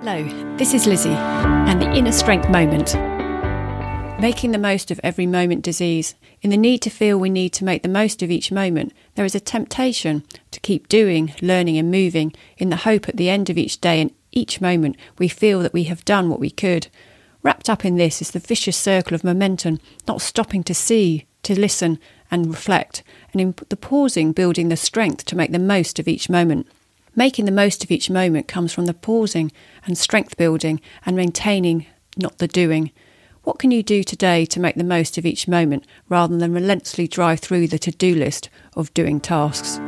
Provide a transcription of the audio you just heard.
Hello, this is Lizzie and the Inner Strength Moment. Making the most of every moment disease. In the need to feel we need to make the most of each moment, there is a temptation to keep doing, learning, and moving in the hope at the end of each day and each moment we feel that we have done what we could. Wrapped up in this is the vicious circle of momentum, not stopping to see, to listen, and reflect, and in the pausing, building the strength to make the most of each moment. Making the most of each moment comes from the pausing and strength building and maintaining, not the doing. What can you do today to make the most of each moment rather than relentlessly drive through the to do list of doing tasks?